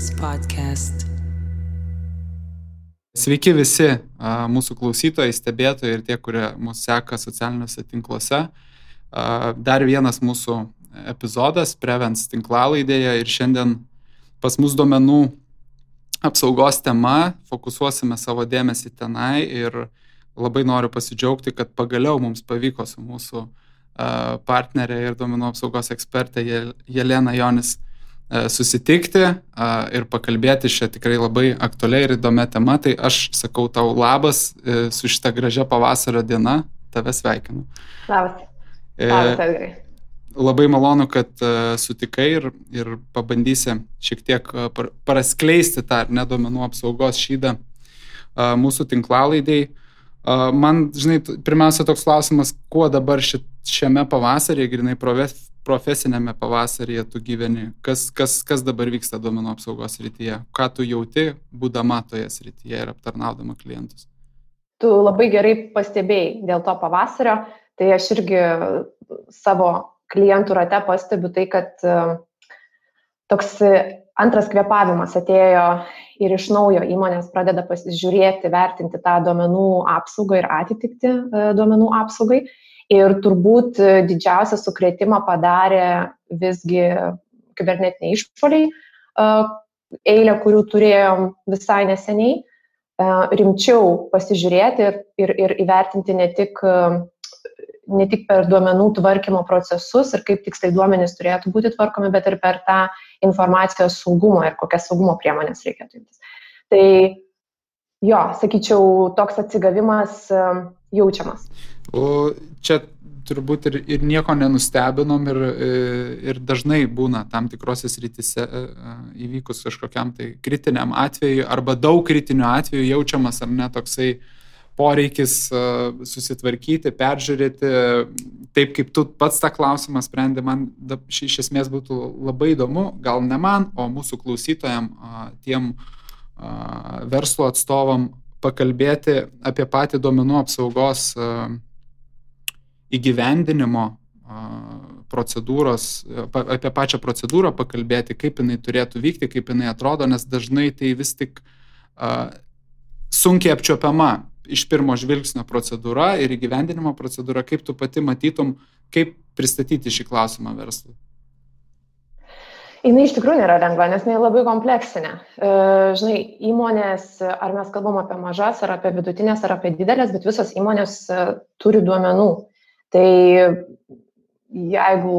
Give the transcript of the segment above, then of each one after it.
Sessions podcast. Sveiki visi mūsų klausytojai, stebėtojai ir tie, kurie mūsų seka socialiniuose tinkluose. Dar vienas mūsų epizodas Prevents tinklalaidėje ir šiandien pas mus duomenų apsaugos tema, fokusuosime savo dėmesį tenai ir labai noriu pasidžiaugti, kad pagaliau mums pavyko su mūsų partnerė ir duomenų apsaugos ekspertė Jelena Jonis susitikti ir pakalbėti šią tikrai labai aktualiai ir įdomią temą. Tai aš sakau tau labas e, su šitą gražią pavasario diena, tave sveikinu. Labas. E, labas, Edgarai. Labai malonu, kad sutikai ir, ir pabandysi šiek tiek praskleisti tą nedomenų apsaugos šydą mūsų tinklalaidėjai. Man, žinai, pirmiausia toks klausimas, kuo dabar šit, šiame pavasarėje, grinai profesinėme pavasaryje tu gyveni, kas, kas, kas dabar vyksta duomenų apsaugos srityje, ką tu jauti, būdama toje srityje ir aptarnaudama klientus. Tu labai gerai pastebėjai dėl to pavasario, tai aš irgi savo klientų rate pastebiu tai, kad e, toks antras kvepavimas atėjo ir iš naujo įmonės pradeda pasižiūrėti, vertinti tą duomenų apsaugą ir atitikti e, duomenų apsaugai. Ir turbūt e, didžiausią sukretimą padarė visgi kibernetiniai išpoliai, e, eilę, kurių turėjom visai neseniai, e, rimčiau pasižiūrėti ir, ir, ir įvertinti ne tik, ne tik per duomenų tvarkymo procesus ir kaip tiksliai duomenys turėtų būti tvarkomi, bet ir per tą informacijos saugumą ir kokias saugumo priemonės reikėtų imtis. Tai jo, sakyčiau, toks atsigavimas jaučiamas. O čia turbūt ir, ir nieko nenustebinom ir, ir dažnai būna tam tikrose srityse e, e, įvykus kažkokiam tai kritiniam atveju arba daug kritinių atvejų jaučiamas ar ne toksai poreikis e, susitvarkyti, peržiūrėti, taip kaip tu pats tą klausimą sprendi, man iš esmės būtų labai įdomu, gal ne man, o mūsų klausytojam, tiem verslo atstovam pakalbėti apie patį duomenų apsaugos įgyvendinimo procedūros, apie pačią procedūrą pakalbėti, kaip jinai turėtų vykti, kaip jinai atrodo, nes dažnai tai vis tik sunkiai apčiopiama iš pirmo žvilgsnio procedūra ir įgyvendinimo procedūra, kaip tu pati matytum, kaip pristatyti šį klausimą verslui. Jis iš tikrųjų nėra lengva, nes jinai labai kompleksinė. E, žinai, įmonės, ar mes kalbam apie mažas, ar apie vidutinės, ar apie didelės, bet visos įmonės e, turi duomenų. Tai jeigu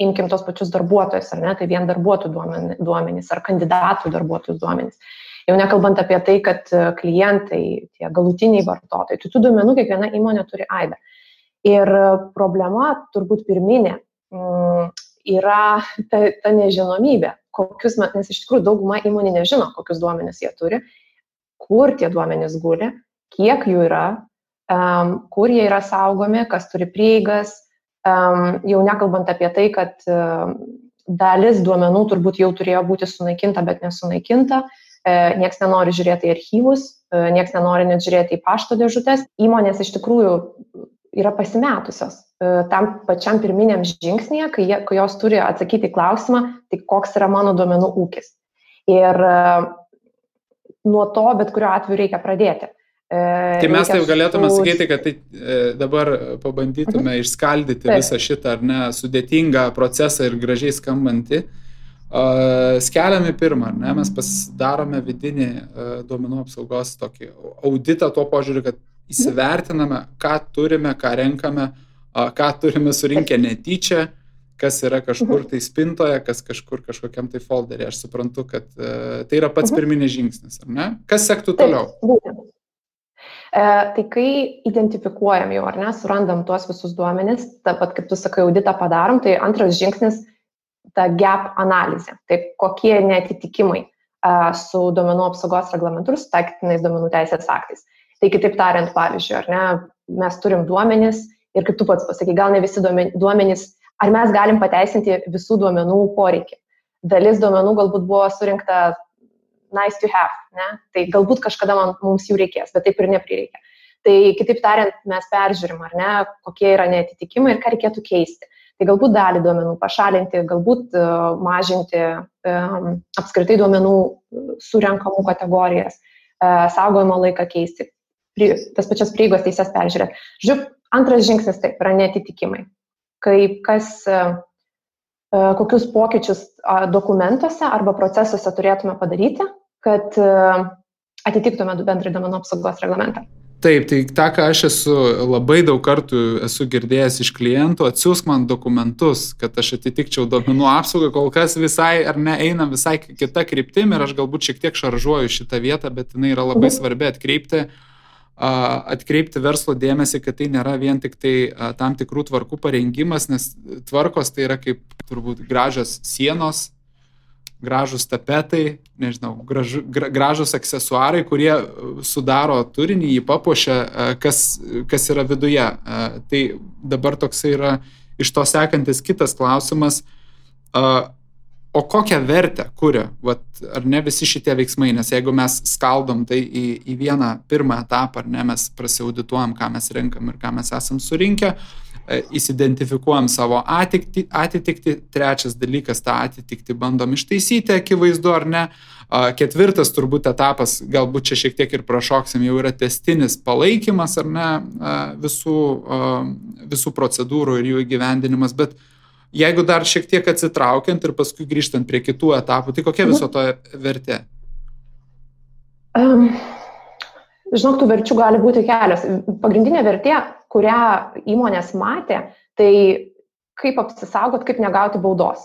imkim tos pačius darbuotojus, ar ne, tai vien darbuotojų duomenys ar kandidatų darbuotojų duomenys. Jau nekalbant apie tai, kad klientai, tie galutiniai vartotojai, tai tų duomenų kiekviena įmonė turi aibę. Ir problema turbūt pirminė mm, yra ta, ta nežinomybė, kokius, nes iš tikrųjų dauguma įmonė nežino, kokius duomenys jie turi, kur tie duomenys guli, kiek jų yra, um, kur jie yra saugomi, kas turi prieigas, um, jau nekalbant apie tai, kad um, dalis duomenų turbūt jau turėjo būti sunaikinta, bet nesunaikinta. E, niekas nenori žiūrėti į archyvus, e, niekas nenori net žiūrėti į pašto dėžutės. Įmonės iš tikrųjų yra pasimetusios tam pačiam pirminiam žingsnėje, kai, jie, kai jos turi atsakyti klausimą, tai koks yra mano duomenų ūkis. Ir e, nuo to bet kuriuo atveju reikia pradėti. E, tai mes taip galėtume su... sakyti, kad tai e, dabar pabandytume mhm. išskaldyti taip. visą šitą ar ne sudėtingą procesą ir gražiai skambantį. Skeliami pirmą, ne, mes pasidarome vidinį duomenų apsaugos tokį auditą tuo požiūriu, kad įsivertiname, ką turime, ką renkame, ką turime surinkę netyčia, kas yra kažkur tai spintoje, kas kažkur kažkokiam tai folderį. Aš suprantu, kad tai yra pats mhm. pirminis žingsnis, ar ne? Kas sektų toliau? Taip. E, tai kai identifikuojam jau, ar ne, surandam tuos visus duomenis, taip pat kaip tu sakai, auditą padarom, tai antras žingsnis - ta gap analizė. Tai kokie netitikimai e, su duomenų apsaugos reglamentu ir su taikytinais duomenų teisės aktais. Tai kitaip tariant, pavyzdžiui, ar ne, mes turim duomenis ir kaip tu pats pasakai, gal ne visi duomenys, ar mes galim pateisinti visų duomenų poreikį. Dalis duomenų galbūt buvo surinkta nice to have, ne? tai galbūt kažkada man, mums jų reikės, bet taip ir neprireikia. Tai kitaip tariant, mes peržiūrim, ar ne, kokie yra netitikimai ir ką reikėtų keisti. Tai galbūt dalį duomenų pašalinti, galbūt mažinti apskritai duomenų surenkamų kategorijas, saugojimo laiką keisti, tas pačias prieigos teisės peržiūrėti. Žiūrėk, antras žingsnis taip yra netitikimai. Kaip kas kokius pokyčius dokumentuose arba procesuose turėtume padaryti, kad atitiktume bendrai domenų apsaugos reglamentą. Taip, tai tą, ką aš esu labai daug kartų esu girdėjęs iš klientų, atsiųsk man dokumentus, kad aš atitikčiau duomenų apsaugą, kol kas visai ar ne eina visai kita kryptim ir aš galbūt šiek tiek šaržuoju šitą vietą, bet jinai yra labai mhm. svarbi atkreipti, atkreipti verslo dėmesį, kad tai nėra vien tik tai tam tikrų tvarkų parengimas, nes tvarkos tai yra kaip turbūt gražios sienos, gražus tapetai, nežinau, gražu, gra, gražus aksesuarai, kurie sudaro turinį, jį papuošia, kas, kas yra viduje. Tai dabar toksai yra iš to sekantis kitas klausimas. O kokią vertę kuria, vat, ar ne visi šitie veiksmai, nes jeigu mes skaldom tai į, į vieną pirmą etapą, ar ne, mes prasiaudituojam, ką mes renkam ir ką mes esam surinkę, uh, E, įsidentifikuojam savo atitikti, atitikti. Trečias dalykas, tą atitikti bandom ištaisyti, akivaizdu ar ne. Ketvirtas turbūt etapas, galbūt čia šiek tiek ir prašoksim, jau yra testinis palaikymas ar ne visų, visų procedūrų ir jų įgyvendinimas, bet jeigu dar šiek tiek atsitraukiant ir paskui grįžtant prie kitų etapų, tai kokia viso to vertė? Um, žinok, tų verčių gali būti kelios. Pagrindinė vertė kurią įmonės matė, tai kaip apsisaugot, kaip negauti baudos.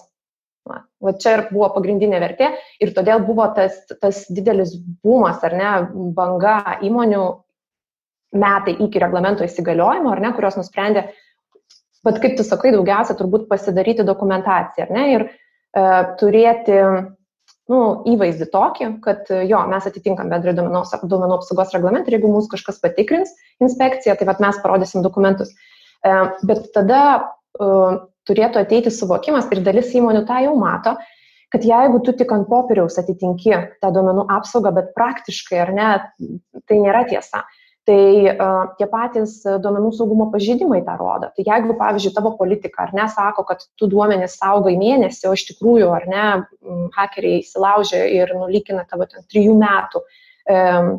Va, va čia ir buvo pagrindinė vertė ir todėl buvo tas, tas didelis bumas, ar ne, banga įmonių metai iki reglamento įsigaliojimo, ar ne, kurios nusprendė, bet kaip tu sakai, daugiausia turbūt pasidaryti dokumentaciją, ar ne, ir e, turėti nu, įvaizdį tokį, kad jo, mes atitinkam bendrai duomenų, apsaugos reglamentą ir jeigu mūsų kažkas patikrins inspekciją, tai mes parodysim dokumentus. E, bet tada uh, turėtų ateiti suvokimas ir dalis įmonių tą jau mato, kad jeigu tu tik ant popieriaus atitinki tą duomenų apsaugą, bet praktiškai ar ne, tai nėra tiesa. Uh, tai tie patys duomenų saugumo pažydimai tą rodo. Tai jeigu, pavyzdžiui, tavo politika ar ne sako, kad tu duomenys saugai mėnesį, o iš tikrųjų ar ne, hakeriai įsilaužia ir nulykina tavo ten trijų metų um,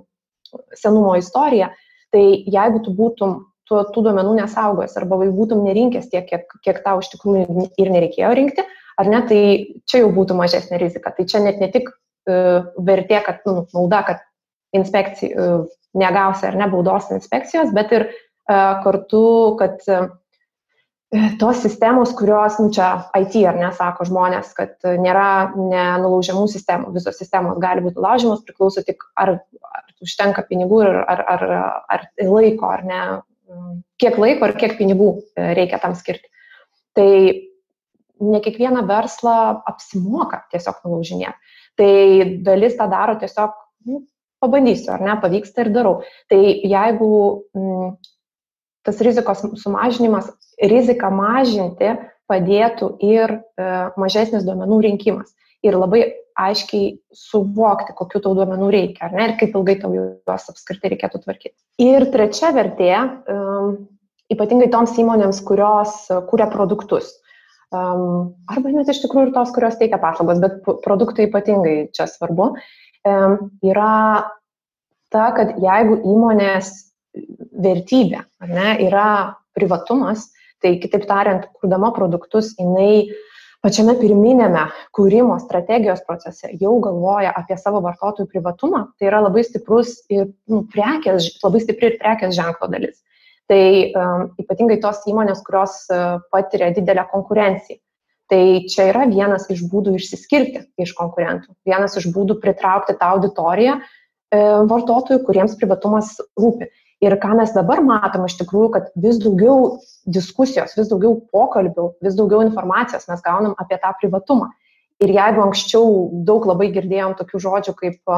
senumo istoriją, tai jeigu tu būtum tu tų duomenų nesaugojęs arba būtum nerinkęs tiek, kiek, kiek tau iš tikrųjų ir nereikėjo rinkti, ar ne, tai čia jau būtų mažesnė rizika. Tai čia net ne tik uh, vertė, kad nu, nauda, kad inspekcijai uh, negausi ar ne baudos inspekcijos, bet ir uh, kartu, kad uh, tos sistemos, kurios, nu, čia IT ar nesako žmonės, kad nėra nenulaužiamų sistemų, visos sistemos gali būti laužiamos, priklauso tik ar, ar užtenka pinigų ir ar, ar, ar laiko, ar ne, kiek laiko ir kiek pinigų reikia tam skirti. Tai ne kiekvieną verslą apsimoka tiesiog nulaužinėti. Tai dalis tą daro tiesiog nu, pabandysiu, ar ne, pavyksta ir darau. Tai jeigu m, mm, tas rizikos sumažinimas, riziką mažinti padėtų ir e, mažesnis duomenų rinkimas. Ir labai aiškiai suvokti, kokiu tau duomenų reikia, ar ne, ir kaip ilgai tau juos apskritai reikėtų tvarkyti. Ir trečia vertė, um, ypatingai toms įmonėms, kurios kūrė produktus. Um, arba net iš tikrųjų ir tos, kurios teikia paslaugas, bet produktai ypatingai čia svarbu. Uh, yra ta, kad jeigu įmonės vertybė ne, yra privatumas, tai kitaip tariant, kurdama produktus, jinai pačiame pirminėme kūrimo strategijos procese jau galvoja apie savo vartotojų privatumą, tai yra labai stiprus ir nu, prekės, labai stipri ir prekės ženklo dalis. Tai um, ypatingai tos įmonės, kurios uh, patiria didelę konkurenciją. Tai čia yra vienas iš būdų išsiskirti iš konkurentų, vienas iš būdų pritraukti tą auditoriją e, vartotojų, kuriems privatumas rūpi. Ir ką mes dabar matom iš tikrųjų, kad vis daugiau diskusijos, vis daugiau pokalbių, vis daugiau informacijos mes gaunam apie tą privatumą. Ir jeigu anksčiau daug labai girdėjom tokių žodžių kaip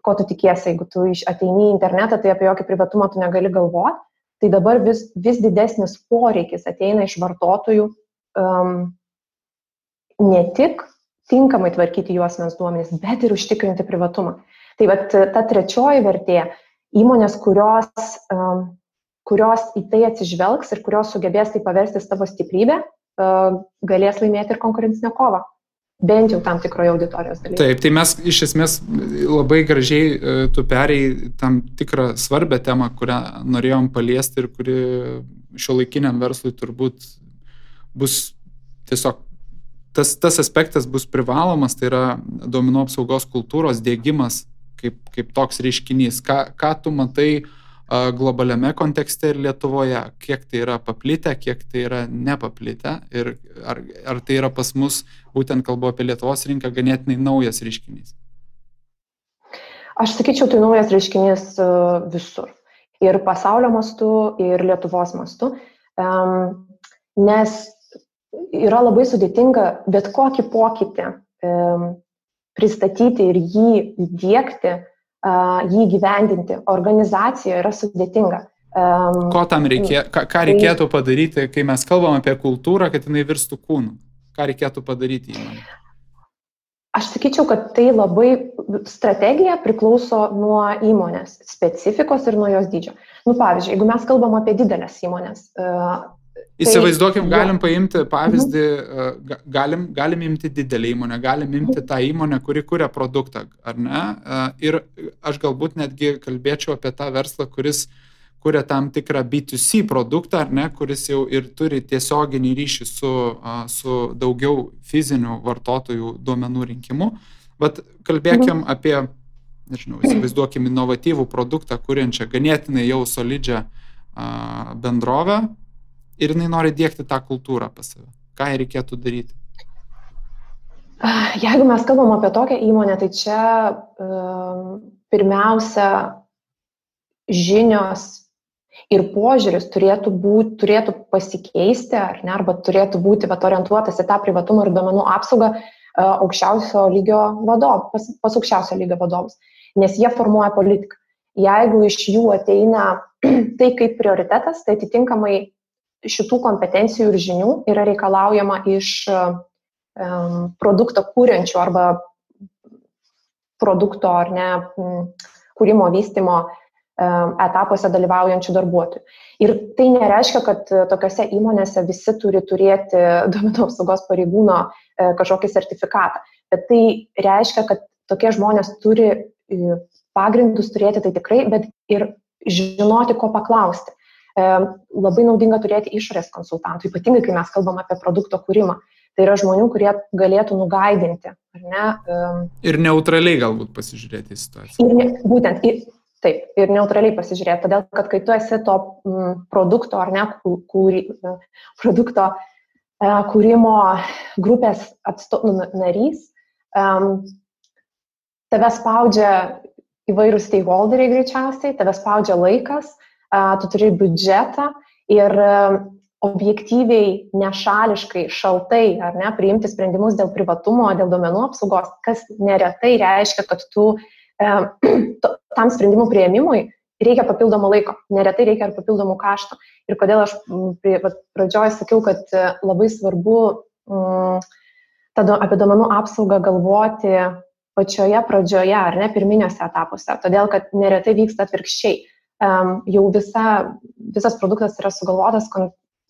ko tu tikiesi, jeigu tu ateini į internetą, tai apie jokį privatumą tu negali galvoti, tai dabar vis, vis didesnis poreikis ateina iš vartotojų um, ne tik tinkamai tvarkyti jų asmens duomenys, bet ir užtikrinti privatumą. Tai vat, ta trečioji vertė - įmonės, kurios, um, kurios į tai atsižvelgs ir kurios sugebės tai paversti savo stiprybę, galės laimėti ir konkurencinę kovą bent jau tam tikroje auditorijos dalyje. Taip, tai mes iš esmės labai gražiai tu perėjai tam tikrą svarbę temą, kurią norėjom paliesti ir kuri šio laikiniam verslui turbūt bus tiesiog tas, tas aspektas bus privalomas, tai yra duomenų apsaugos kultūros dėgymas kaip, kaip toks reiškinys. Ką, ką tu matai globaliame kontekste ir Lietuvoje, kiek tai yra paplitę, kiek tai yra nepaplitę ir ar, ar tai yra pas mus, būtent kalbu apie Lietuvos rinką, ganėtinai naujas reiškinys. Aš sakyčiau, tai naujas reiškinys visur. Ir pasaulio mastu, ir Lietuvos mastu. Um, nes yra labai sudėtinga bet kokį pokytį um, pristatyti ir jį įdėkti, jį gyvendinti. Organizacija yra sudėtinga. Ko tam reikė, ką, ką tai reikėtų padaryti, kai mes kalbam apie kultūrą, kad jinai virstų kūnu? Ką reikėtų padaryti įmonė? Aš sakyčiau, kad tai labai strategija priklauso nuo įmonės specifikos ir nuo jos dydžio. Nu, pavyzdžiui, jeigu mes kalbam apie didelės įmonės, Tai Įsivaizduokim, galim paimti pavyzdį, mhm. galim, galim imti didelį įmonę, galim imti tą įmonę, kuri kuria produktą, ar ne? Ir aš galbūt netgi kalbėčiau apie tą verslą, kuris kuria tam tikrą B2C produktą, ar ne, kuris jau ir turi tiesioginį ryšį su, su daugiau fizinių vartotojų duomenų rinkimu. Bet kalbėkim mhm. apie, nežinau, įsivaizduokim inovatyvų produktą, kuriančią ganėtinai jau solidžią bendrovę, ir jinai nori dėkti tą kultūrą pas save. Ką jai reikėtų daryti? Jeigu mes kalbam apie tokią įmonę, tai čia um, pirmiausia žinios ir požiūris turėtų, būt, turėtų pasikeisti, ar ne, arba turėtų būti vat, orientuotas į tą privatumą ir duomenų apsaugą uh, aukščiausio lygio vadovų, pas, pas aukščiausio lygio vadovus, nes jie formuoja politiką. Jeigu iš jų ateina tai kaip prioritetas, tai atitinkamai šitų kompetencijų ir žinių yra reikalaujama iš um, produkto kūrenčių arba produkto ar ne kūrimo vystimo um, etapuose dalyvaujančių darbuotojų. Ir tai nereiškia, kad tokiuose įmonėse visi turi turėti duomenų apsaugos pareigūno e, kažkokį sertifikatą, bet tai reiškia, kad tokie žmonės turi e, pagrindus turėti tai tikrai, bet ir žinoti, ko paklausti. E, labai naudinga turėti išorės konsultantų, ypatingai kai mes kalbam apie produkto kūrimą. Tai yra žmonių, kurie galėtų nugaidinti, ar ne? E, ir neutraliai galbūt pasižiūrėti į situaciją. Ir ne, būtent, ir, taip, ir neutraliai pasižiūrėti, todėl kad kai tu esi to m, produkto, ar ne, kūry, produkto e, kūrimo grupės atsto, nu, narys, um, tave spaudžia įvairūs stakeholderiai greičiausiai, tave spaudžia laikas, tu turi biudžetą ir objektyviai, nešališkai, šaltai, ar ne, priimti sprendimus dėl privatumo, dėl duomenų apsaugos, kas neretai reiškia, kad tu e, tam sprendimų prieimimui reikia papildomo laiko, neretai reikia ir papildomų kaštų. Ir kodėl aš pradžioje sakiau, kad e, labai svarbu mm, tada apie duomenų apsaugą galvoti pačioje pradžioje, ar ne, pirminiuose etapuose, todėl kad neretai vyksta atvirkščiai jau visa, visas produktas yra sugalvotas,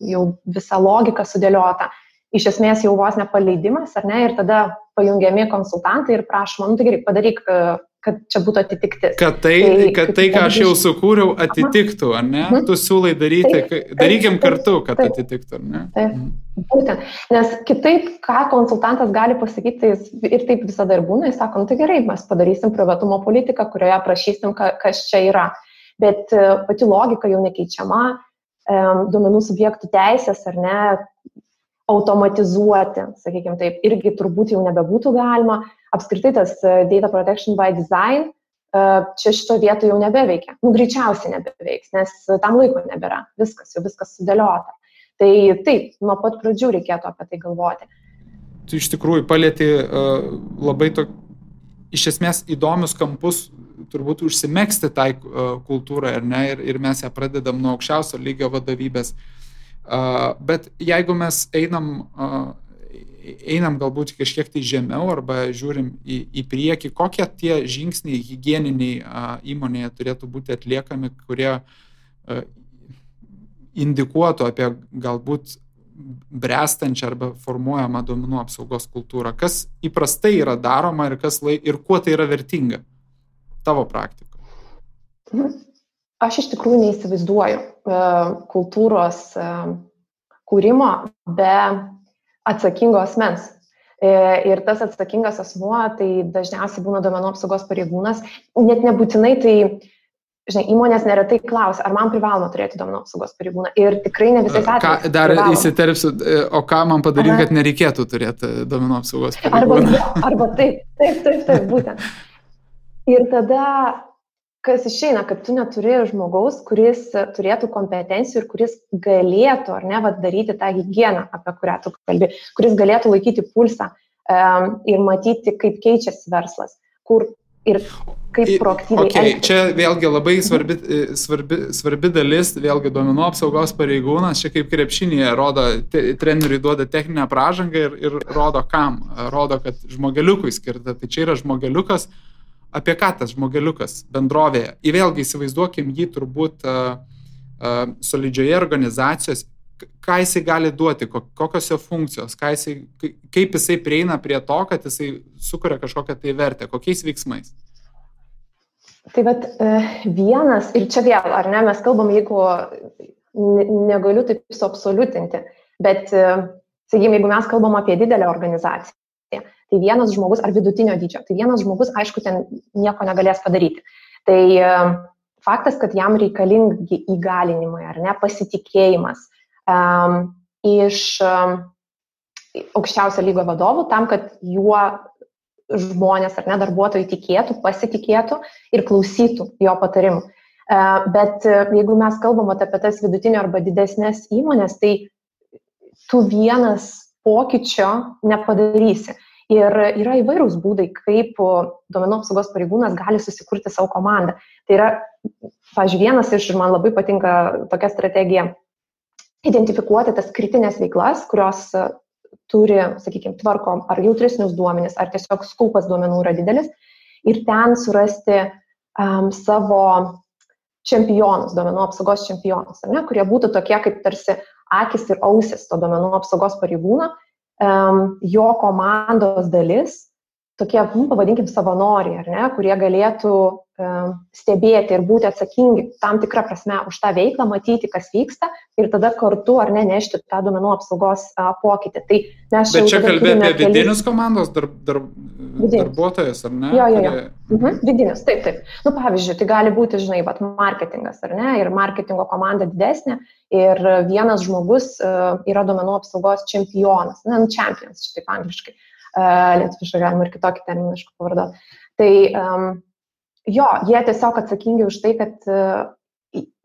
jau visa logika sudėliota. Iš esmės jau vos nepaleidimas, ar ne, ir tada pajungiami konsultantai ir prašoma, nu tai gerai, padaryk, kad čia būtų atitiktis. Kad tai, tai kad tai ką aš jau sukūriau, atitiktų, ar ne? Mhm. Tu siūlai daryti, taip, darykim taip, kartu, kad taip, atitiktų, ar ne? Taip, mhm. būtent. Nes kitaip, ką konsultantas gali pasakyti, tai ir taip visada ir būna, jis sako, nu tai gerai, mes padarysim privatumo politiką, kurioje prašysim, kas čia yra bet e, pati logika jau nekeičiama, e, duomenų subjektų teisės ar ne, automatizuoti, sakykime taip, irgi turbūt jau nebebūtų galima. Apskritai tas e, data protection by design čia šito vietoje jau nebeveikia. Nu, greičiausiai nebeveiks, nes tam laiko nebėra. Viskas, jau viskas sudėliota. Tai taip, nuo pat pradžių reikėtų apie tai galvoti. Tu iš tikrųjų palėti uh, labai to, iš esmės įdomius kampus turbūt užsimėgsti tai uh, kultūrai, ar ne, ir, ir mes ją pradedam nuo aukščiausio lygio vadovybės. Uh, bet jeigu mes einam, uh, einam galbūt kažkiek tai žemiau arba žiūrim į, į priekį, kokie tie žingsniai hygieniniai įmonėje turėtų būti atliekami, kurie indikuotų apie galbūt brestančią arba formuojamą duomenų apsaugos kultūrą? Kas įprastai yra daroma ir, lai, ir kuo tai yra vertinga tavo praktikoje? Aš iš tikrųjų neįsivaizduoju e, kultūros e, kūrimo be atsakingo asmens. E, ir tas atsakingas asmuo, tai dažniausiai būna duomenų apsaugos pareigūnas, net nebūtinai tai žinai, įmonės neretai klausia, ar man privaloma turėti duomenų apsaugos pareigūną. Ir tikrai ne visais atvejais. Ką, dar privaloma. įsiterpsiu, o ką man padaryti, kad nereikėtų turėti duomenų apsaugos pareigūną? Arba, arba taip, taip, taip, taip, būtent. Ir tada, kas išeina, kad tu neturi žmogaus, kuris turėtų kompetencijų ir kuris galėtų, ar ne, vad daryti tą higieną, apie kurią tu kalbi, kuris galėtų laikyti pulsą um, ir matyti, kaip keičiasi verslas, kur ir kaip proaktyviai. Okay. Čia vėlgi labai svarbi, svarbi, svarbi dalis, vėlgi duomenų apsaugos pareigūnas, čia kaip krepšinėje rodo, te, treneriui duoda techninę pražangą ir, ir rodo kam, rodo, kad žmogeliukui skirta. Tai čia yra žmogeliukas, apie ką tas žmogeliukas bendrovėje. Ir vėlgi įsivaizduokim jį turbūt uh, uh, solidžioje organizacijos ką jisai gali duoti, kokios jo funkcijos, jisai, kaip jisai prieina prie to, kad jisai sukuria kažkokią tai vertę, kokiais veiksmais. Tai vad e, vienas, ir čia vėl, ar ne, mes kalbam, jeigu negaliu taip suabsoliutinti, bet, e, sakykime, jeigu mes kalbam apie didelę organizaciją, tai vienas žmogus ar vidutinio dydžio, tai vienas žmogus, aišku, ten nieko negalės padaryti. Tai e, faktas, kad jam reikalingi įgalinimai, ar ne, pasitikėjimas, um, iš um, aukščiausio lygo vadovų tam, kad juo žmonės ar ne darbuotojai tikėtų, pasitikėtų ir klausytų jo patarimų. Uh, bet uh, jeigu mes kalbam apie tas vidutinio arba didesnės įmonės, tai tu vienas pokyčio nepadarysi. Ir yra įvairūs būdai, kaip duomenų apsaugos pareigūnas gali susikurti savo komandą. Tai yra, pažiūrėjau, vienas iš, man labai patinka tokia strategija, identifikuoti tas kritinės veiklas, kurios e, turi, sakykime, tvarko ar jautresnius duomenis, ar tiesiog skaupas duomenų yra didelis, ir ten surasti um, savo čempionus, duomenų apsaugos čempionus, ne, kurie būtų tokie kaip tarsi akis ir ausis to duomenų apsaugos pareigūno, jo komandos dalis, tokie, nu, pavadinkim, savanoriai, ar ne, kurie galėtų stebėti ir būti atsakingi tam tikrą prasme už tą veiklą, matyti, kas vyksta ir tada kartu ar ne nešti tą duomenų apsaugos pokytį. Tai mes Bet čia kalbėjome apie kelis... vidinius komandos darb, darb, darbuotojus, ar ne? Jo, jo, jo. Mhm, vidinius, taip, taip. Nu, pavyzdžiui, tai gali būti, žinai, vat, marketingas, ar ne, ir marketingo komanda didesnė ir vienas žmogus uh, yra duomenų apsaugos čempionas, ne, nu, champions, čia taip angliškai. Uh, Lietuviškai galima ir kitokį terminą, aišku, pavardoti. Tai um, jo, jie tiesiog atsakingi už tai, kad e,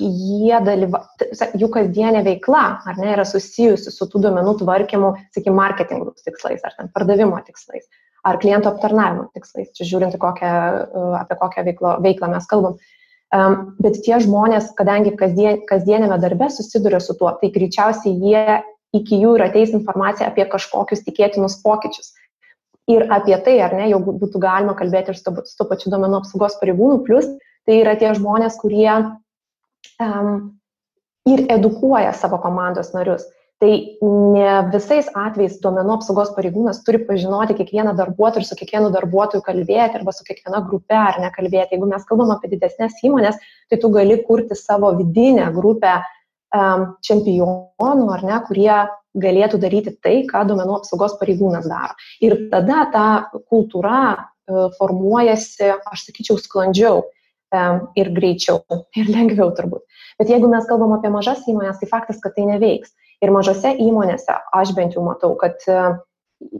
jie dalyvauja, jų kasdienė veikla, ar ne, yra susijusi su tų duomenų tvarkymu, sakykime, marketingo tikslais, ar ten pardavimo tikslais, ar kliento aptarnavimo tikslais, čia žiūrint, kokią, apie kokią veiklo, veiklą mes kalbam. Um, bet tie žmonės, kadangi kasdien, kasdienėme darbe susiduria su tuo, tai greičiausiai jie iki jų ir ateis informacija apie kažkokius tikėtinus pokyčius ir apie tai, ar ne, jau būtų galima kalbėti ir su to pačiu domenų apsaugos pareigūnų, plus tai yra tie žmonės, kurie um, ir edukuoja savo komandos narius. Tai ne visais atvejais duomenų apsaugos pareigūnas turi pažinoti kiekvieną darbuotoją ir su kiekvienu darbuotoju kalbėti arba su kiekviena grupe ar nekalbėti. Jeigu mes kalbam apie didesnės įmonės, tai tu gali kurti savo vidinę grupę um, čempionų, ar ne, kurie galėtų daryti tai, ką duomenų apsaugos pareigūnas daro. Ir tada ta kultūra e, formuojasi, aš sakyčiau, sklandžiau e, ir greičiau ir lengviau turbūt. Bet jeigu mes kalbam apie mažas įmonės, tai faktas, kad tai neveiks. Ir mažose įmonėse aš bent jau matau, kad e,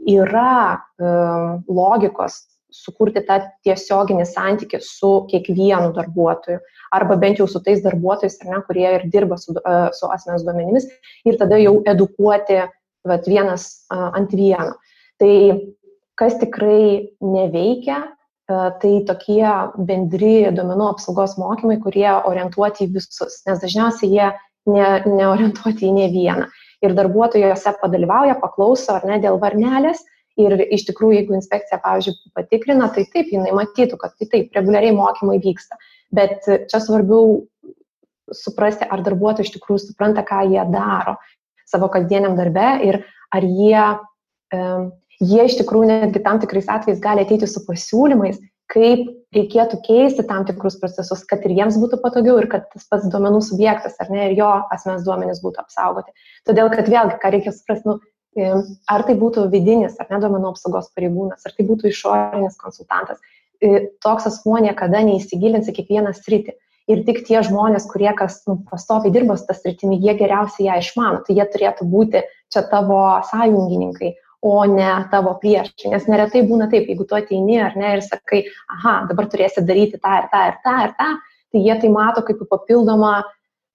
yra logikos sukurti tą tiesioginį santykį su kiekvienu darbuotoju arba bent jau su tais darbuotojais, ne, kurie ir dirba su, su asmens duomenimis ir tada jau edukuoti vat, vienas ant vieno. Tai kas tikrai neveikia, tai tokie bendri duomenų apsaugos mokymai, kurie orientuoti į visus, nes dažniausiai jie ne, neorientuoti į ne vieną. Ir darbuotojai juose padalyvauja, paklauso ar ne dėl varnelės, Ir iš tikrųjų, jeigu inspekcija, pavyzdžiui, patikrina, tai taip, jinai matytų, kad tai taip, reguliariai mokymai vyksta. Bet čia svarbiau suprasti, ar darbuotojai iš tikrųjų supranta, ką jie daro. savo kasdieniam darbe ir ar jie, um, jie iš tikrųjų netgi tam tikrais atvejais gali ateiti su pasiūlymais, kaip reikėtų keisti tam tikrus procesus, kad ir jiems būtų patogiau ir kad tas pats duomenų subjektas ar ne, ir jo asmens duomenys būtų apsaugoti. Todėl, kad vėlgi, ką reikia suprasti, nu, ar tai būtų vidinis ar ne duomenų apsaugos pareigūnas, ar tai būtų išorinis konsultantas, toks asmuo niekada neįsigilins į kiekvieną sritį. Ir tik tie žmonės, kurie kas nu, pastoviai dirba su tas sritimi, jie geriausiai ją išmano. Tai jie turėtų būti čia tavo sąjungininkai, o ne tavo priešai. Nes neretai būna taip, jeigu tu ateini ar ne ir sakai, aha, dabar turėsi daryti tą ir tą ir tą ir tą, tai jie tai mato kaip papildomą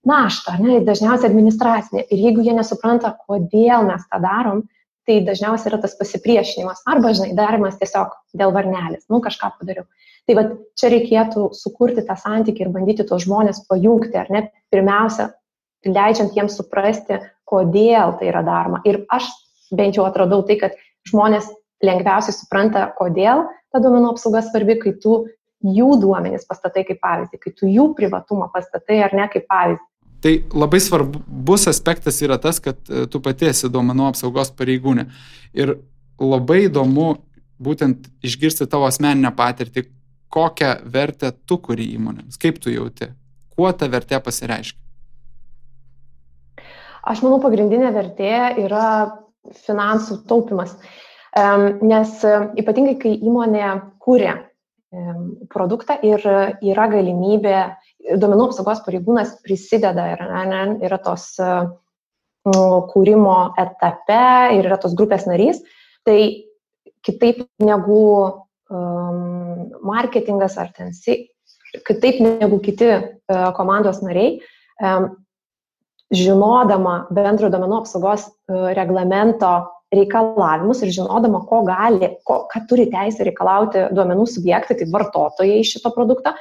naštą, ne, dažniausiai administracinė. Ir jeigu jie nesupranta, kodėl mes tą darom, tai dažniausiai yra tas pasipriešinimas arba, žinai, darimas tiesiog dėl varnelės, nu kažką padariau. Tai va čia reikėtų sukurti tą santykį ir bandyti tos žmonės pajungti, ar ne, pirmiausia, leidžiant jiems suprasti, kodėl tai yra daroma. Ir aš bent jau atradau tai, kad žmonės lengviausiai supranta, kodėl ta duomenų apsauga svarbi, kai tu jų duomenys pastatai kaip pavyzdį, kai tu jų privatumą pastatai ar ne kaip pavyzdį. Tai labai svarbus aspektas yra tas, kad e, tu pati esi duomenų apsaugos pareigūnė. Ir labai įdomu būtent išgirsti tavo asmeninę patirtį, kokią vertę tu kuri įmonėms, kaip tu jauti, kuo ta vertė pasireiškia. Aš manau, pagrindinė vertė yra finansų taupimas. Nes e, ypatingai, kai įmonė kūrė produktą ir yra galimybė duomenų apsaugos pareigūnas prisideda ir ne, yra tos kūrimo etape ir yra tos grupės narys, tai kitaip negu um, marketingas ar ten, kitaip negu kiti uh, komandos nariai, um, žinodama bendro duomenų apsaugos uh, reglamento reikalavimus ir žinodama, ko gali, ko, ką turi teisę reikalauti duomenų subjektai, tai vartotojai šito produkto,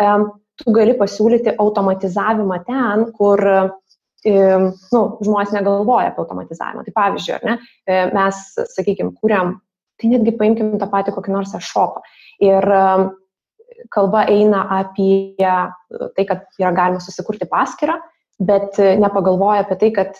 um, tu gali pasiūlyti automatizavimą ten, kur nu, žmonės negalvoja apie automatizavimą. Tai pavyzdžiui, ne, e, mes, sakykime, kūriam, tai netgi paimkim tą patį kokį nors e-shopą. Ir kalba eina apie tai, kad yra galima susikurti paskirtą, bet nepagalvoja apie tai, kad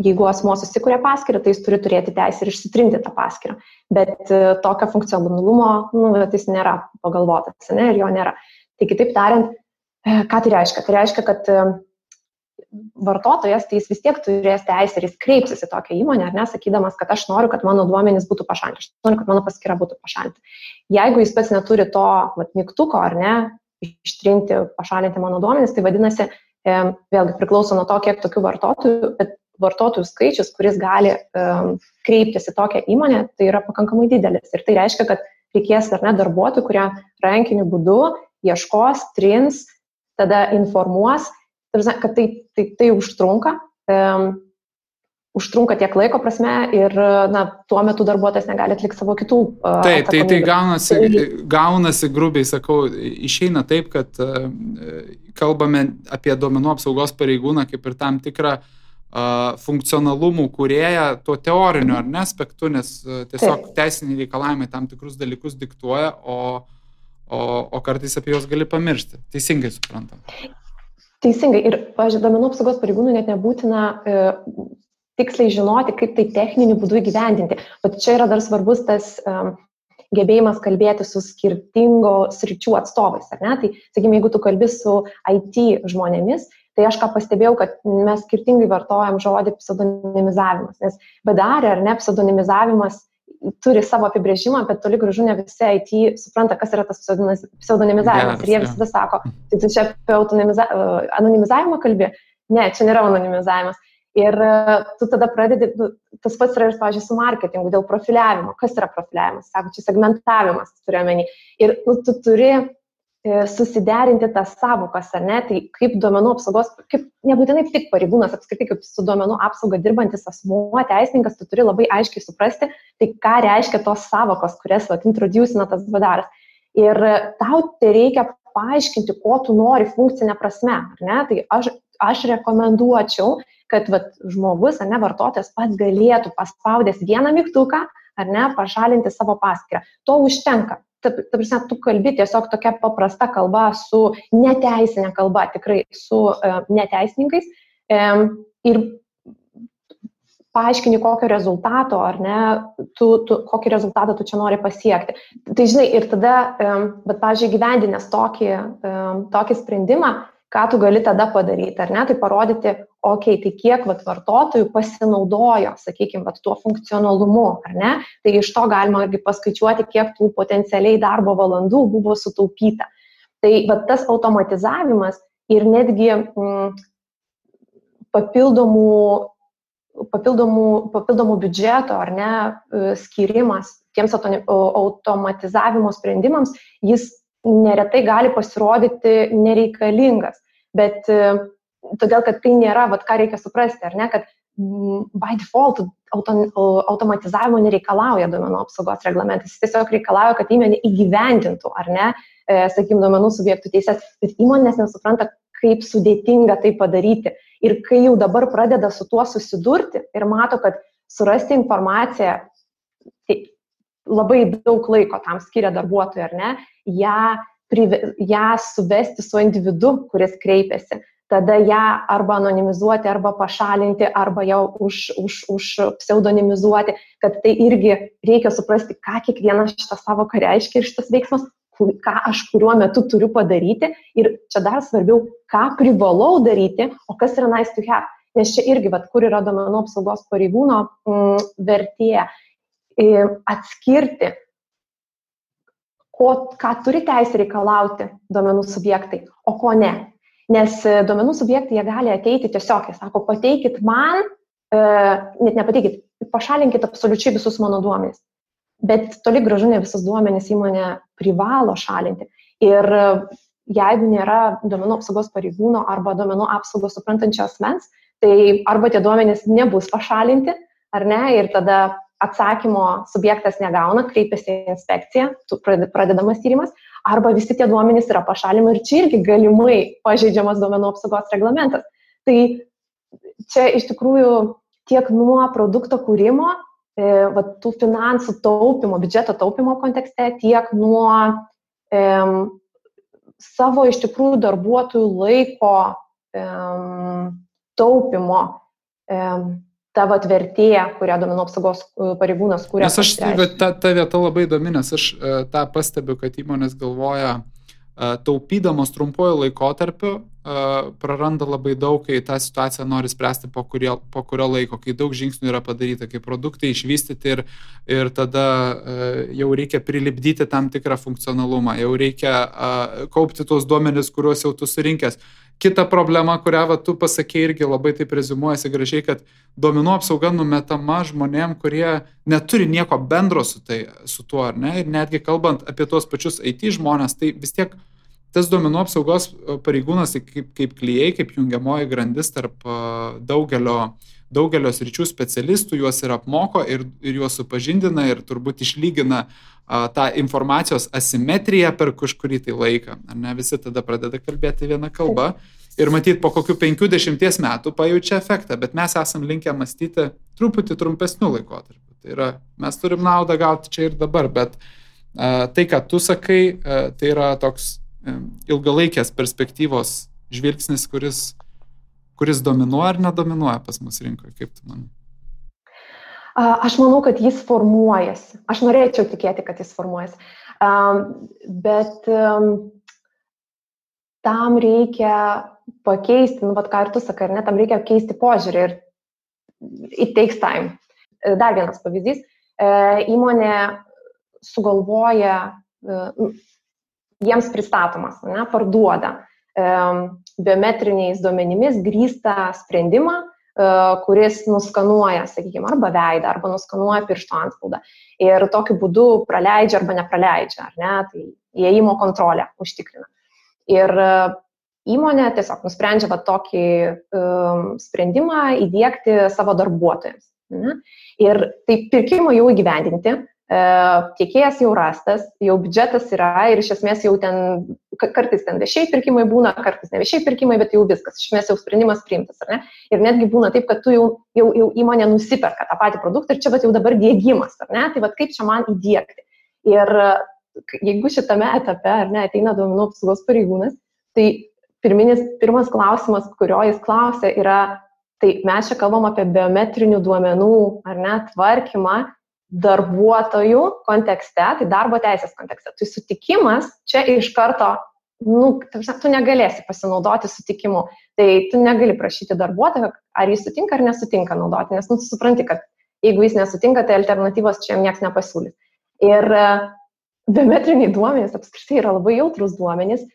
jeigu asmo susikūrė paskirtą, tai jis turi turėti teisę ir išsitrinti tą paskirtą. Bet tokio funkcionalumo, nu, jis nėra pagalvotas, ne, ir jo nėra. Tai kitaip tariant, e, ką tai reiškia? Tai reiškia, kad e, vartotojas, tai jis vis tiek turės teisę ir jis kreipsis į tokią įmonę, ar nesakydamas, kad aš noriu, kad mano duomenys būtų pašalinti, aš noriu, kad mano paskyra būtų pašalinti. Jeigu jis pats neturi to vat, mygtuko, ar ne, ištrinti, pašalinti mano duomenys, tai vadinasi, e, vėlgi priklauso nuo to, kiek tokių vartotojų, bet vartotojų skaičius, kuris gali um, kreiptis į tokią įmonę, tai yra pakankamai didelis. Ir tai reiškia, kad reikės ar ne darbuotojų, kurie rankiniu būdu ieškos, trins, tada informuos, kad tai, tai, tai užtrunka, um, užtrunka tiek laiko prasme ir na, tuo metu darbuotojas negali atlikti savo kitų. Uh, taip, tai, tai gaunasi, tai... gaunasi, grubiai sakau, išeina taip, kad uh, kalbame apie duomenų apsaugos pareigūną kaip ir tam tikrą uh, funkcionalumų kurieją tuo teoriniu ar ne aspektu, nes uh, tiesiog teisiniai reikalavimai tam tikrus dalykus diktuoja, o o, o kartais apie juos gali pamiršti. Teisingai suprantam. Teisingai. Ir, pažiūrėjau, domenų apsaugos pareigūnų net nebūtina e, tiksliai žinoti, kaip tai techniniu būdu įgyvendinti. Bet čia yra dar svarbus tas um, gebėjimas kalbėti su skirtingo sričių atstovais. Tai, sakykime, jeigu tu kalbi su IT žmonėmis, tai aš ką pastebėjau, kad mes skirtingai vartojam žodį pseudonimizavimas. Nes BDR ar ne pseudonimizavimas turi savo apibrėžimą, bet toli gražu ne visi IT supranta, kas yra tas pseudonimizavimas. Yes, ir jie visada sako, tai tu čia apie anonimizavimą kalbė? Ne, čia nėra anonimizavimas. Ir e, tu tada pradedi, nu, tas pats yra ir, pažiūrėjau, su marketingu, dėl profiliavimo. Kas yra profiliavimas? Sako, čia segmentavimas, turiu omeny. Ir nu, tu turi susiderinti tas savokas, ar ne, tai kaip duomenų apsaugos, kaip nebūtinai tik pareigūnas, apskritai kaip su duomenų apsauga dirbantis asmuo, teisininkas, tu turi labai aiškiai suprasti, tai ką reiškia tos savokos, kurias vat, introducina tas badaras. Ir tau tai reikia paaiškinti, ko tu nori funkcinė prasme, ar ne, tai aš, aš rekomenduočiau, kad vat, žmogus, ar ne, vartotojas pats galėtų paspaudęs vieną mygtuką, ar ne, pašalinti savo paskirtą. To užtenka ta, ta prasme, tu kalbi tiesiog tokia paprasta kalba su neteisinė kalba, tikrai su uh, neteisininkais. Um, ir paaiškini, kokio rezultato, ar ne, tu, tu, kokį rezultatą tu čia nori pasiekti. Tai žinai, ir tada, bet, pažiūrėjau, gyvendinės tokį, tokį sprendimą, ką tu gali tada padaryti, ar ne, tai parodyti, okei, tai kiek vat, vartotojų pasinaudojo, sakykime, vat, tuo funkcionalumu, ar ne, tai iš to galima irgi paskaičiuoti, kiek tų potencialiai darbo valandų buvo sutaupyta. Tai vat, tas automatizavimas ir netgi mm, papildomų papildomų, papildomų biudžeto ar ne e, skirimas tiems automatizavimo sprendimams, jis neretai gali pasirodyti nereikalingas. Bet e, todėl, kad tai nėra, vad ką reikia suprasti, ar ne, kad by default auto, automatizavimo nereikalauja duomenų apsaugos reglamentas. Jis tiesiog reikalauja, kad įmonė įgyvendintų, ar ne, e, sakykime, duomenų subjektų teises, bet įmonės nesupranta, kaip sudėtinga tai padaryti. Ir kai jau dabar pradeda su tuo susidurti ir mato, kad surasti informaciją, tai labai daug laiko tam skiria darbuotojai, ar ne, ją, prive, ją suvesti su individu, kuris kreipiasi, tada ją arba anonimizuoti, arba pašalinti, arba jau už, už, už pseudonimizuoti, kad tai irgi reikia suprasti, ką kiekvienas šitas savo ką reiškia ir šitas veiksmas, ką aš kuriuo metu turiu padaryti ir čia dar svarbiau, ką privalau daryti, o kas yra nice to have. Nes čia irgi, vat, kur yra domenų apsaugos pareigūno mm, vertė, atskirti, ko, ką turi teisę reikalauti domenų subjektai, o ko ne. Nes e, domenų subjektai jie gali ateiti tiesiog, jie sako, pateikit man, e, net nepateikit, pašalinkit absoliučiai visus mano duomenys bet toli gražu ne visus duomenys įmonė privalo šalinti. Ir jeigu nėra duomenų apsaugos pareigūno arba duomenų apsaugos suprantančio asmens, tai arba tie duomenys nebus pašalinti, ar ne, ir tada atsakymo subjektas negauna, kreipiasi į inspekciją, pradedamas tyrimas, arba visi tie duomenys yra pašalimai ir čia irgi galimai pažeidžiamas duomenų apsaugos reglamentas. Tai čia iš tikrųjų tiek nuo produkto kūrimo E, va, tų finansų taupimo, biudžeto taupimo kontekste, tiek nuo e, savo iš tikrųjų darbuotojų laiko e, taupimo. E, ta vat vertė, kurią duomenų apsaugos e, pareigūnas kūrė. Nes aš, ta, ta vieta labai įdomi, nes aš e, tą pastebiu, kad įmonės galvoja, taupydamos trumpuoju laikotarpiu praranda labai daug, kai tą situaciją nori spręsti po kurio, po kurio laiko, kai daug žingsnių yra padaryta, kai produktai išvystyti ir, ir tada jau reikia prilipdyti tam tikrą funkcionalumą, jau reikia kaupti tuos duomenis, kuriuos jau tu surinkęs. Kita problema, kurią va, tu pasakė irgi labai taip rezumuojasi gražiai, kad duomenų apsauga numetama žmonėm, kurie neturi nieko bendro su, tai, su tuo, ar ne? Ir netgi kalbant apie tuos pačius IT žmonės, tai vis tiek tas duomenų apsaugos e, pareigūnas tai kaip, kaip klyjei, kaip jungiamoji grandis tarp e, daugelio, daugelio sričių specialistų, juos ir apmoko ir, ir juos supažindina ir turbūt išlygina a, tą informacijos asimetriją per kažkurį tai laiką. Ar ne visi tada pradeda kalbėti vieną kalbą ir matyt po kokių 50 metų pajaučia efektą, bet mes esam linkę mąstyti truputį trumpesnių laikotarpių. Tai yra, mes turim naudą gauti čia ir dabar, bet a, tai, ką tu sakai, a, tai yra toks ilgalaikės perspektyvos žvilgsnis, kuris, kuris dominuoja ar nedominuoja pas mus rinkoje, kaip tu manai? Aš manau, kad jis formuojasi. Aš norėčiau tikėti, kad jis formuojasi. Bet tam reikia pakeisti, nu, vat ką ir tu sakai, ne, tam reikia keisti požiūrį ir it takes time. Dar vienas pavyzdys. E, įmonė sugalvoja jiems pristatomas, ne, parduoda biometriniais duomenimis grįstą sprendimą, e, kuris nuskanuoja, sakykime, arba veidą, arba nuskanuoja piršto anspaudą. Ir tokiu būdu praleidžia arba nepraleidžia, ar ne, tai įėjimo kontrolę užtikrina. Ir e, įmonė tiesiog nusprendžia va, tokį um, sprendimą įdėkti savo darbuotojams. Ne? Ir tai pirkimą jau įgyvendinti, tiekėjas jau rastas, jau biudžetas yra ir iš esmės jau ten, kartais ten viešiai pirkimai būna, kartais ne viešiai pirkimai, bet jau viskas, iš esmės jau sprendimas priimtas, ar ne? Ir netgi būna taip, kad tu jau, jau, jau įmonė nusiperka tą patį produktą ir čia bet jau dabar dėgymas, ar ne? Tai vad kaip čia man įdėkti. Ir jeigu šitame etape, ar ne, ateina duomenų apsaugos pareigūnas, tai pirminis, pirmas klausimas, kurio jis klausia, yra, Tai mes čia kalbam apie biometrinių duomenų ar net tvarkymą darbuotojų kontekste, tai darbo teisės kontekste. Tai sutikimas čia iš karto, nu, tu negalėsi pasinaudoti sutikimu. Tai tu negali prašyti darbuotojo, ar jis sutinka ar nesutinka naudoti, nes nu, tu supranti, kad jeigu jis nesutinka, tai alternatyvos čia jam niekas nepasiūlys. Ir e, biometriniai duomenys apskritai yra labai jautrus duomenys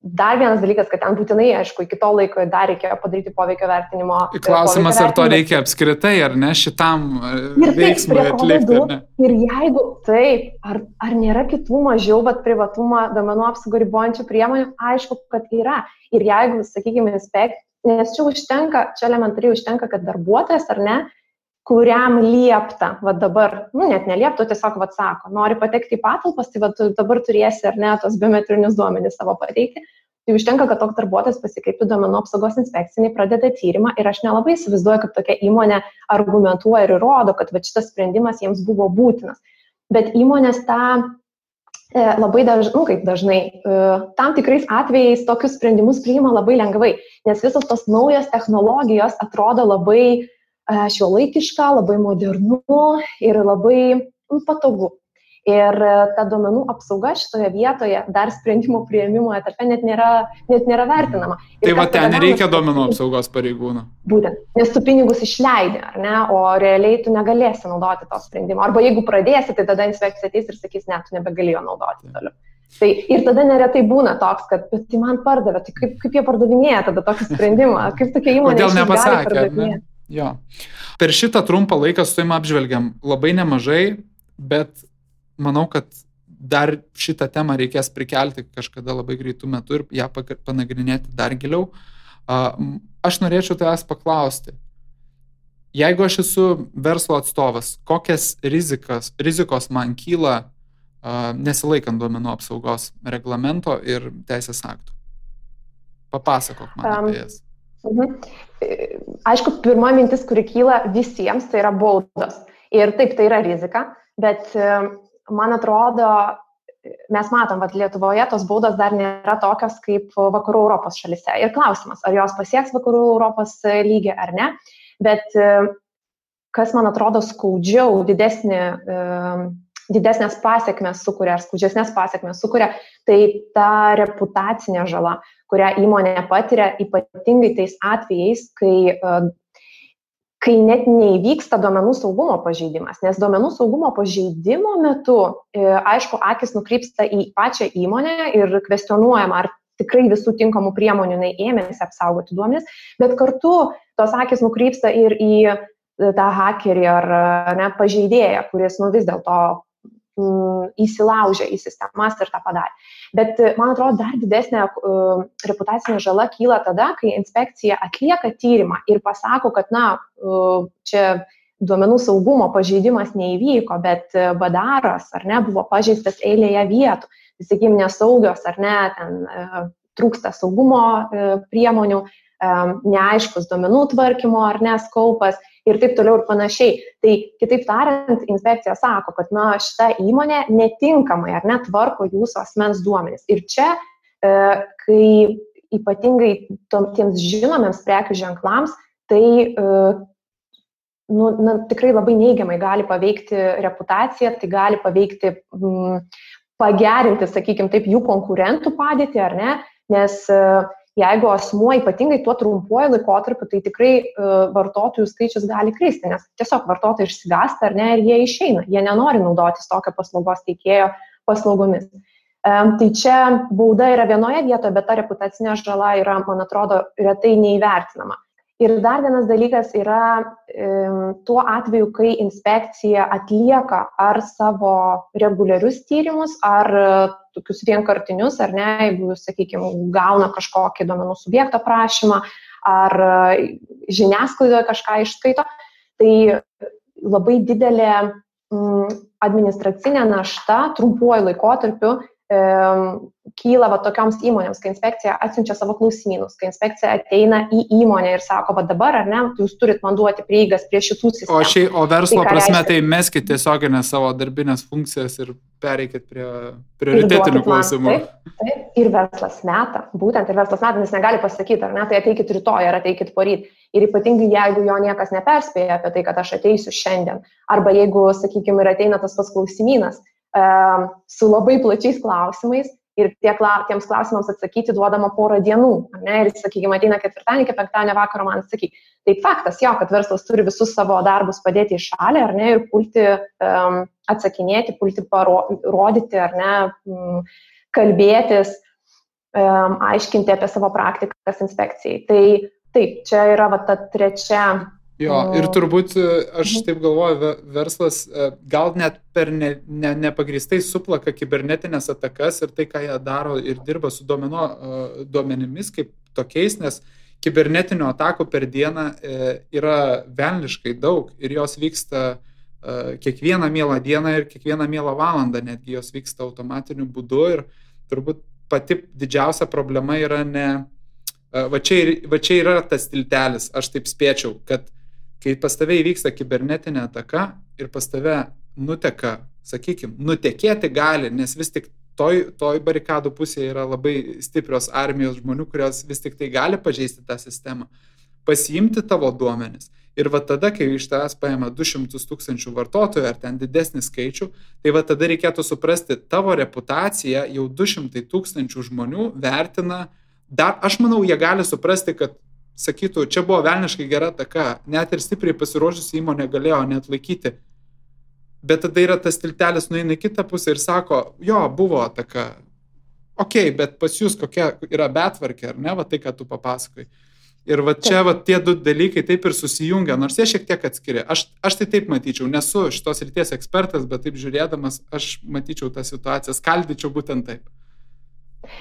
Dar vienas dalykas, kad ten būtinai, aišku, iki to laiko dar reikėjo padaryti poveikio vertinimo. Klausimas, poveikio ar to reikia apskritai, ar ne šitam e, ir veiksmui taip, atlikti. Ir jeigu taip, ar, ar nėra kitų mažiau vat, privatumą, domenų apsaugą ribojančių priemonių, aišku, kad yra. Ir jeigu, sakykime, inspekt, nes čia užtenka, čia elementariai užtenka, kad darbuotojas ar ne, kuriam liepta, va dabar, nu net neliepta, tiesiog va sako, nori patekti į patalpas, tai va dabar turėsi ar ne tos biometrinius duomenys savo pateikti. Tai užtenka, kad toks darbuotojas pasikreiptų duomenų apsaugos inspekcinį, pradeda tyrimą ir aš nelabai įsivaizduoju, kaip tokia įmonė argumentuoja ir įrodo, kad va šitas sprendimas jiems buvo būtinas. Bet įmonės tą e, labai dažnai, nu kaip dažnai, e, tam tikrais atvejais tokius sprendimus priima labai lengvai, nes visos tos naujos technologijos atrodo labai šiuolaikiška, labai modernu ir labai nu, patogu. Ir e, ta duomenų apsauga šitoje vietoje dar sprendimų prieimimo etape net nėra, net nėra vertinama. Ir tai va ten nereikia duomenų apsaugos pareigūnų. Būtent, nes tu pinigus išleidži, ar ne, o realiai tu negalėsi naudoti to sprendimo. Arba jeigu pradėsi, tai tada inspekcija ateis ir sakys, ne, tu nebegalėjo naudoti toliau. Tai ir tada neretai būna toks, kad tai man pardavė, tai kaip, kaip jie pardavinėja tada tokį sprendimą, kaip tokia įmonė. Kodėl nepasakė? Ne? Jo. Per šitą trumpą laiką su tavim apžvelgiam labai nemažai, bet manau, kad dar šitą temą reikės prikelti kažkada labai greitų metų ir ją panagrinėti dar giliau. Aš norėčiau tavęs paklausti, jeigu aš esu verslo atstovas, kokias rizikas, rizikos man kyla nesilaikant duomenų apsaugos reglamento ir teisės aktų? Papasakok man um, apie jas. Mhm. Aišku, pirma mintis, kuri kyla visiems, tai yra baudos. Ir taip, tai yra rizika, bet e, man atrodo, mes matom, kad Lietuvoje tos baudos dar nėra tokios kaip vakarų Europos šalise. Ir klausimas, ar jos pasieks vakarų Europos lygį ar ne. Bet e, kas man atrodo skaudžiau, didesnį, e, didesnės pasiekmes sukuria ar skaudžesnės pasiekmes sukuria, tai ta reputacinė žala, kurią įmonė patiria ypatingai tais atvejais, kai, e, kai net neįvyksta duomenų saugumo pažeidimas. Nes duomenų saugumo pažeidimo metu, e, aišku, akis nukrypsta į pačią įmonę ir kvestionuojama, ar tikrai visų tinkamų priemonių jinai ėmėsi apsaugoti duomenis, bet kartu tos akis nukrypsta ir į tą hakerį ar ne, pažeidėją, kuris nu, vis dėlto įsilaužė į sistemas ir tą padarė. Bet man atrodo, dar didesnė uh, reputacinė žala kyla tada, kai inspekcija atlieka tyrimą ir pasako, kad, na, uh, čia duomenų saugumo pažeidimas neįvyko, bet badaras ar ne buvo pažeistas eilėje vietų, tai sakykim, nesaugios ar ne, ten trūksta saugumo priemonių, neaiškus duomenų tvarkymo ar ne skaupas ir taip toliau ir panašiai. Tai kitaip tariant, inspekcija sako, kad na, šita įmonė netinkamai ar net tvarko jūsų asmens duomenys. Ir čia, e, kai ypatingai tiems žinomiems prekių ženklams, tai e, nu, na, tikrai labai neigiamai gali paveikti reputaciją, tai gali paveikti, m, pagerinti, sakykime, taip, jų konkurentų padėtį, ar ne, nes uh, jeigu asmuo ypatingai tuo trumpuoju laikotarpiu, tai tikrai uh, vartotojų skaičius gali kristi, nes tiesiog vartotojai išsigąsta ar ne ir jie išeina, jie nenori naudotis tokio paslaugos teikėjo paslaugomis. Um, tai čia bauda yra vienoje vietoje, bet ta reputacinė žala yra, man atrodo, retai neįvertinama. Ir dar vienas dalykas yra tuo atveju, kai inspekcija atlieka ar savo reguliarius tyrimus, ar uh, tokius vienkartinius, ar ne, jeigu, sakykime, gauna kažkokį duomenų subjekto prašymą, ar uh, žiniasklaidoje kažką išskaito, tai labai didelė administracinė našta trumpuoju laikotarpiu kyla va tokioms įmonėms, kai inspekcija atsiunčia savo klausimynus, kai inspekcija ateina į įmonę ir sako, va dabar ar ne, jūs turit man duoti prieigas prie šitų sistemų. O, šiai, o verslo tai, prasme, reiškia? tai meskit tiesioginę savo darbinės funkcijas ir pereikit prie prioritetinių klausimų. Taip, taip, ir verslas meta, būtent ir verslas meta, nes negali pasakyti, ar ne, tai ateikit rytoj ar ateikit poryt. Ir ypatingai jeigu jo niekas neperspėja apie tai, kad aš ateisiu šiandien. Arba jeigu, sakykime, ir ateina tas pats klausimynas, su labai plačiais klausimais ir tie, tiems klausimams atsakyti duodama porą dienų. Ne? Ir, sakykime, ateina ketvirtadienį, iki penktadienio vakaro man atsakyk. Tai faktas jo, kad verslas turi visus savo darbus padėti į šalį, ar ne, ir pulti um, atsakinėti, pulti parodyti, ar ne, um, kalbėtis, um, aiškinti apie savo praktikas inspekcijai. Tai taip, čia yra va, ta trečia Jo, ir turbūt e, aš mhm. taip galvoju, verslas e, gal net per ne, ne, nepagristai suplaka kibernetinės atakas ir tai, ką jie daro ir dirba su duomeno, e, duomenimis kaip tokiais, nes kibernetinių atakų per dieną yra velniškai daug ir jos vyksta kiekvieną mielą dieną ir kiekvieną mielą valandą, netgi jos vyksta automatiniu būdu ir turbūt pati didžiausia problema yra ne, va čia, va čia yra tas tiltelis, aš taip spėčiau, kad kai pas tave įvyksta kibernetinė ataka ir pas tave nuteka, sakykime, nutekėti gali, nes vis tik toj, toj barikadų pusėje yra labai stiprios armijos žmonių, kurios vis tik tai gali pažeisti tą sistemą, pasiimti tavo duomenis. Ir va tada, kai iš tavęs paima 200 tūkstančių vartotojų ar ten didesnį skaičių, tai va tada reikėtų suprasti, tavo reputaciją jau 200 tūkstančių žmonių vertina, dar aš manau, jie gali suprasti, kad sakytų, čia buvo velniškai gera taka, net ir stipriai pasiruošusi įmonė galėjo net laikyti. Bet tada yra tas tiltelis nueina į kitą pusę ir sako, jo, buvo taka. Ok, bet pas jūs kokia yra betvarkė, ar ne, va tai, ką tu papasakai. Ir va čia va tie du dalykai taip ir susijungia, nors jie šiek tiek atskiri. Aš, aš tai taip matyčiau, nesu šitos ryties ekspertas, bet taip žiūrėdamas, aš matyčiau tą situaciją, skaldyčiau būtent taip.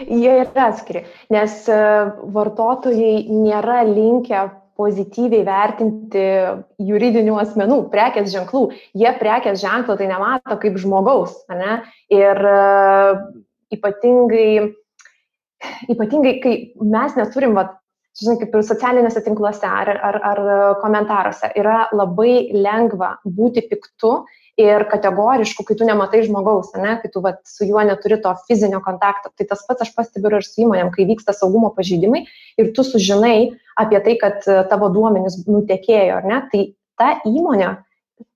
Jie yra atskiri, nes e, vartotojai nėra linkę pozityviai vertinti juridinių asmenų, prekės ženklų. Jie prekės ženklo tai nemato kaip žmogaus. Ne? Ir uh, ypatingai, ypatingai, kai mes neturim, va, žinai, kaip ir socialiniuose tinkluose ar, ar, ar komentaruose, yra labai lengva būti piktu ir kategoriškų, kai tu nematai žmogaus, ne, kai tu vat, su juo neturi to fizinio kontakto. Tai tas pats aš pastebiu ir su įmonėm, kai vyksta saugumo pažeidimai ir tu sužinai apie tai, kad e, tavo duomenys nutekėjo, ne, tai ta įmonė,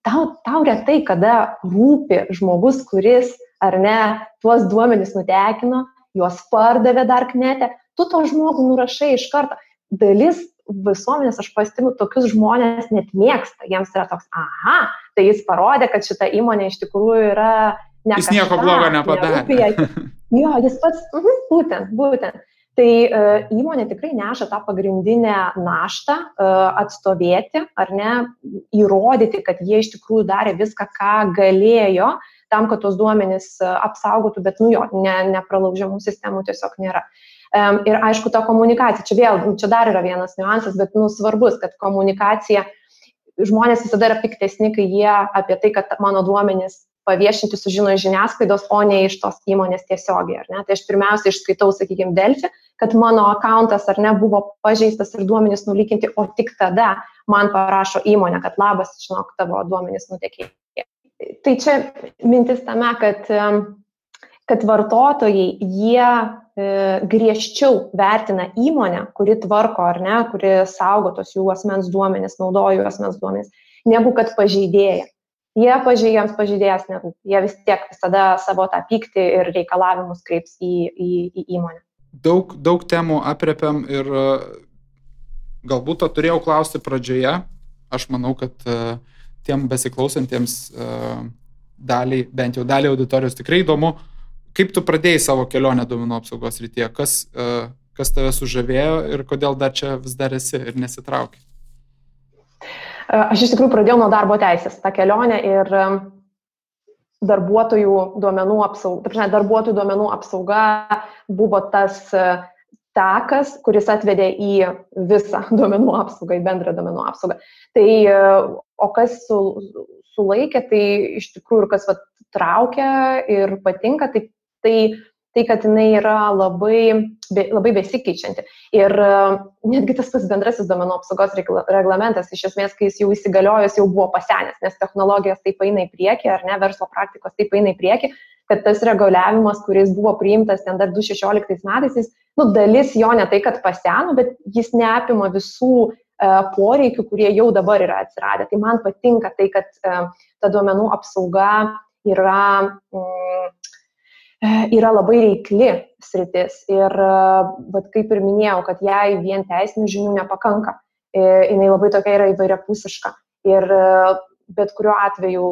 tau, tau retai kada rūpi žmogus, kuris ar ne tuos duomenys nutekino, juos pardavė dar knete, tu to žmogų nurašai iš karto. Dalis visuomenės aš pastebiu, tokius žmonės net mėgsta, jiems yra toks, aha, tai jis parodė, kad šita įmonė iš tikrųjų yra ne. Jis kažką, nieko blogo nepadarė. jo, jis pats, uh, būtent, būtent. Tai uh, įmonė tikrai neša tą pagrindinę naštą uh, atstovėti ar ne, įrodyti, kad jie iš tikrųjų darė viską, ką galėjo tam, kad tos duomenys uh, apsaugotų, bet, nu jo, ne, nepralaužiamų sistemų tiesiog nėra. Ir aišku, ta komunikacija, čia vėl, čia dar yra vienas niuansas, bet nu, svarbus, kad komunikacija, žmonės visada yra piktesni, kai jie apie tai, kad mano duomenys paviešinti sužino iš žiniasklaidos, o ne iš tos įmonės tiesiogiai. Tai aš pirmiausia išskaitau, sakykime, Delfi, kad mano akantas ar ne buvo pažeistas ir duomenys nulykinti, o tik tada man parašo įmonė, kad labas, žinok, tavo duomenys nutekėjo. Tai čia mintis tame, kad, kad vartotojai, jie griežčiau vertina įmonę, kuri tvarko ar ne, kuri saugo tos jų asmens duomenis, naudoja jų asmens duomenis, negu kad pažeidėja. Jie pažeidėjams pažeidėjas nerūpi, jie vis tiek visada savo tą pyktį ir reikalavimus kreips į, į, į įmonę. Daug, daug temų apriepiam ir e, galbūt to turėjau klausti pradžioje. Aš manau, kad uh, tiem besiklausantiems daliai, bent jau daliai auditorijos tikrai įdomu, uh, kaip tu pradėjai savo kelionę duomenų apsaugos rytyje, kas, e, kas tave sužavėjo ir kodėl dar čia vis dar esi ir nesitrauki? E, aš iš tikrųjų pradėjau nuo darbo teisės tą kelionę ir e, darbuotojų duomenų apsauga, žinai, darbuotojų duomenų apsauga buvo tas takas, kuris atvedė į visą duomenų apsaugą, į bendrą duomenų apsaugą. Tai, o kas su, sulaikė, tai iš tikrųjų ir kas vat, traukia ir patinka, tai tai tai, kad jinai yra labai, be, labai besikeičianti. Ir uh, netgi tas pats bendrasis domenų apsaugos reglamentas, iš esmės, kai jis jau įsigaliojęs, jau buvo pasenęs, nes technologijos taip eina į priekį, ar ne, verslo praktikos taip eina į priekį, kad tas reguliavimas, kuris buvo priimtas ten dar 2016 metais, jis, nu, dalis jo ne tai, kad paseno, bet jis neapima visų uh, poreikių, kurie jau dabar yra atsiradę. Tai man patinka tai, kad uh, ta duomenų apsauga yra mm, E, yra labai reikli sritis ir, bet kaip ir minėjau, kad jai vien teisinių žinių nepakanka. E, jinai labai tokia yra įvairiapusiška. Ir bet kuriuo atveju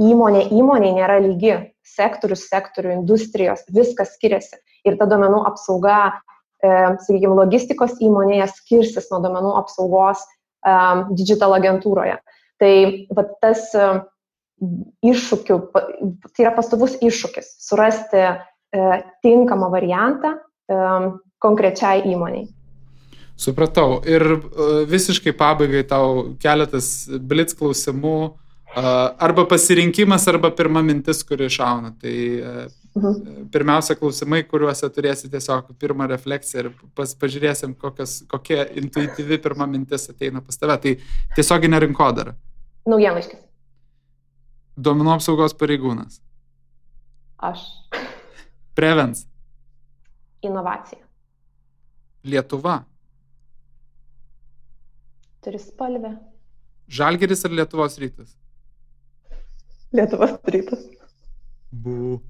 įmonė įmonė nėra lygi, sektorius sektorių, industrijos, viskas skiriasi. Ir ta domenų apsauga, e, sakykime, logistikos įmonėje skirsis nuo domenų apsaugos e, digital agentūroje. Tai va, tas iššūkių, tai yra pastovus iššūkis surasti e, tinkamą variantą e, konkrečiai įmoniai. Supratau. Ir e, visiškai pabaigai tau keletas blitz klausimų. Arba pasirinkimas, arba pirma mintis, kuri šauna. Tai mhm. pirmiausia klausimai, kuriuose turėsi tiesiog pirmą refleksiją ir pas, pažiūrėsim, kokios, kokia intuityvi pirma mintis ateina pas tave. Tai tiesioginė rinkodara. Naujienlaiškis. Duomenų apsaugos pareigūnas. Aš. Prevens. Inovacija. Lietuva. Turi spalvę. Žalgeris ar Lietuvos rytas? Lietuvos rytas. Bu.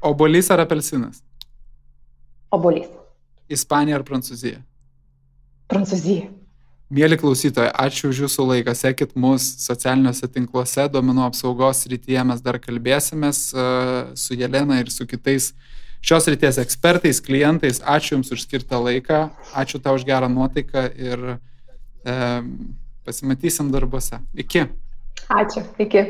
Obolys ar apelsinas? Obolys. Ispanija ar Prancūzija? Prancūzija. Mėly klausytojai, ačiū už Jūsų laiką. Sekit mus socialiniuose tinkluose, duomenų apsaugos rytyje mes dar kalbėsimės e, su Jelena ir su kitais šios ryties ekspertais, klientais. Ačiū Jums už skirtą laiką, ačiū tau už gerą nuotaiką ir e, pasimatysim darbuose. Iki. Ačiū, iki.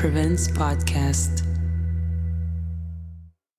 Prevents Podcast.